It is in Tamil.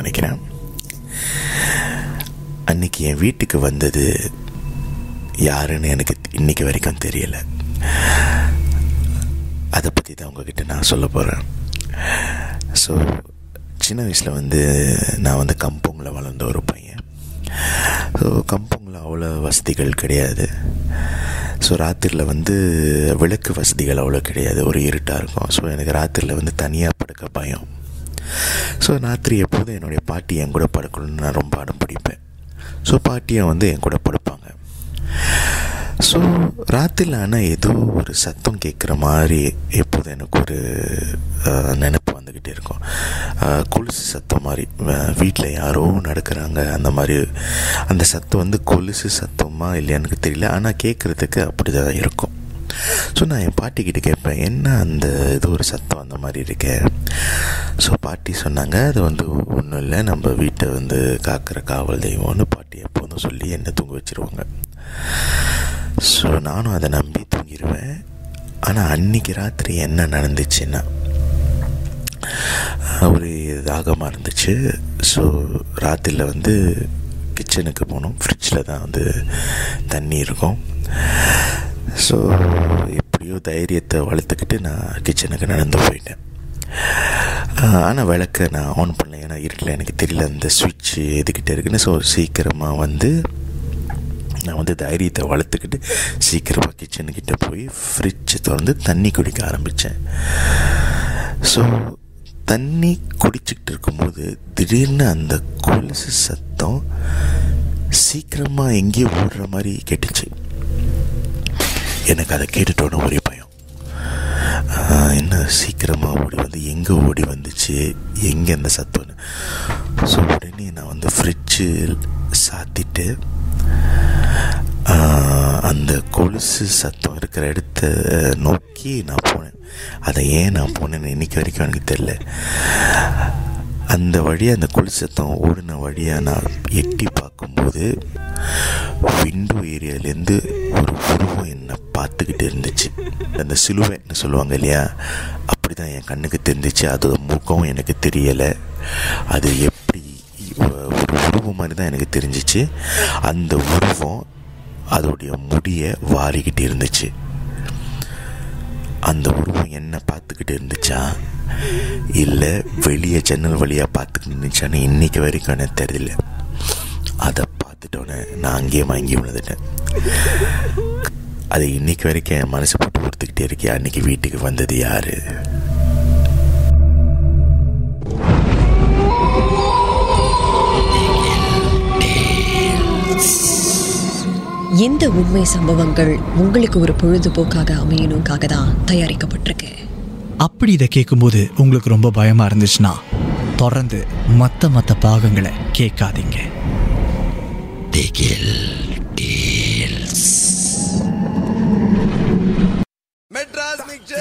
நினைக்கிறேன். அன்னைக்கு என் வீட்டுக்கு வந்தது யாருன்னு எனக்கு இன்னைக்கு வரைக்கும் தெரியல. அதை பற்றி தான் உங்ககிட்ட நான் சொல்ல போகிறேன் ஸோ சின்ன வயசில் வந்து நான் வந்து கம்பூங்கில் வளர்ந்த ஒரு பையன். ஸோ கம்பூங்கில் அவ்வளோ வசதிகள் கிடையாது. ஸோ ராத்திரியில் வந்து விளக்கு வசதிகள் அவ்வளோ கிடையாது. ஒரு இருட்டாக இருக்கும். ஸோ எனக்கு ராத்திரியில் வந்து தனியாக படுக்க பயம். ஸோ ராத்திரி எப்போதும் என்னுடைய பாட்டி என் கூட படுக்கணும்னு நான் ரொம்ப அடம் பிடிப்பேன். ஸோ பாட்டியும் வந்து என் கூட படுப்பாங்க. ஸோ ராத்திரியில் ஆனால் ஏதோ ஒரு சத்தம் கேட்குற மாதிரி எப்போதும் எனக்கு ஒரு நினைப்பு வந்துக்கிட்டே இருக்கும். கொலுசு சத்தம் மாதிரி வீட்டில் யாரோ நடக்கிறாங்க அந்த மாதிரி அந்த சத்தம் வந்து கொலுசு சத்தமாக இல்லையான்னு தெரியல. ஆனால் கேட்குறதுக்கு அப்படி தான் இருக்கும். ஸோ நான் என் பாட்டிக்கிட்ட கேட்பேன் என்ன அந்த இது ஒரு சத்தம் அந்த மாதிரி இருக்கே? ஸோ பாட்டி சொன்னாங்க அது வந்து ஒன்றும் இல்லை நம்ம வீட்டை வந்து காக்கிற காவல் தெய்வம்னு பாட்டி எப்போதும் சொல்லி என்னை தூங்க வச்சிருவாங்க. ஸோ நானும் அதை நம்பி தூங்கிடுவேன் ஆனால் அன்னைக்கு ராத்திரி என்ன நடந்துச்சுன்னா ஒரு தாகமாக இருந்துச்சு. ஸோ ராத்திரியில் வந்து கிச்சனுக்கு போனோம். ஃப்ரிட்ஜில் தான் வந்து தண்ணி இருக்கும். ஸோ எப்படியோ தைரியத்தை வளர்த்துக்கிட்டு நான் கிச்சனுக்கு நடந்து போயிட்டேன். ஆனால் விளக்கை நான் ஆன் பண்ணல. ஏன்னா இருட்டில் எனக்கு தெரியல அந்த சுவிட்சு எதுக்கிட்ட இருக்குன்னு. ஸோ சீக்கிரமாக வந்து நான் வந்து தைரியத்தை வளர்த்துக்கிட்டு சீக்கிரமாக கிச்சனுக்கிட்ட போய் ஃப்ரிட்ஜை திறந்து தண்ணி குடிக்க ஆரம்பித்தேன் ஸோ தண்ணி குடிச்சிக்கிட்டு இருக்கும்போது திடீர்னு அந்த கொலுசு சத்தம் சீக்கிரமாக எங்கேயோ ஓடுற மாதிரி கேட்டுச்சு. எனக்கு அதை கேட்டுட்டோன்னு ஒரே பயம். என்ன சீக்கிரமாக ஓடி வந்து எங்கே ஓடி வந்துச்சு எங்கே அந்த சத்துன்னு ஸோ உடனே நான் வந்து ஃப்ரிட்ஜு சாத்திட்டு அந்த கொலுசு சத்தம் இருக்கிற இடத்த நோக்கி நான் போனேன். அதை ஏன் நான் போனேன்னு இன்னைக்கு வரைக்கும் எனக்கு தெரில அந்த வழியாக அந்த கொலுசு சத்தம் ஓடின வழியாக நான் எட்டி பார்க்கும்போது விண்டோ ஏரியாலேருந்து பார்த்துக்கிட்டு இருந்துச்சு. அந்த சிலுவைன்னு சொல்லுவாங்க இல்லையா? அப்படி தான் என் கண்ணுக்கு தெரிஞ்சிச்சு. அதோட முகம் எனக்கு தெரியலை. அது எப்படி ஒரு உருவம் மாதிரி தான் எனக்கு தெரிஞ்சிச்சு. அந்த உருவம் அதோடைய முடியை வாரிக்கிட்டு இருந்துச்சு. அந்த உருவம் என்ன பார்த்துக்கிட்டு இருந்துச்சா? இல்லை வெளியே ஜன்னல் வழியாக பார்த்துக்கிட்டு இருந்துச்சான்னு இன்னைக்கு வரைக்கும் எனக்கு தெரியல. அதை பார்த்துட்டோன்னே நான் அங்கேயே வாங்கி விழுந்துட்டேன். அது இன்னைக்கு வரைக்கும் என் மனசு போட்டு கொடுத்துக்கிட்டே இருக்கே அன்னைக்கு வீட்டுக்கு வந்தது யாரு? இந்த உண்மை சம்பவங்கள் உங்களுக்கு ஒரு பொழுதுபோக்காக அமையணுக்காக தான் தயாரிக்கப்பட்டிருக்கு. அப்படி இதை கேட்கும்போது உங்களுக்கு ரொம்ப பயமா இருந்துச்சுன்னா தொடர்ந்து மற்ற மற்ற பாகங்களை கேட்காதீங்க. மெட்ராஸ்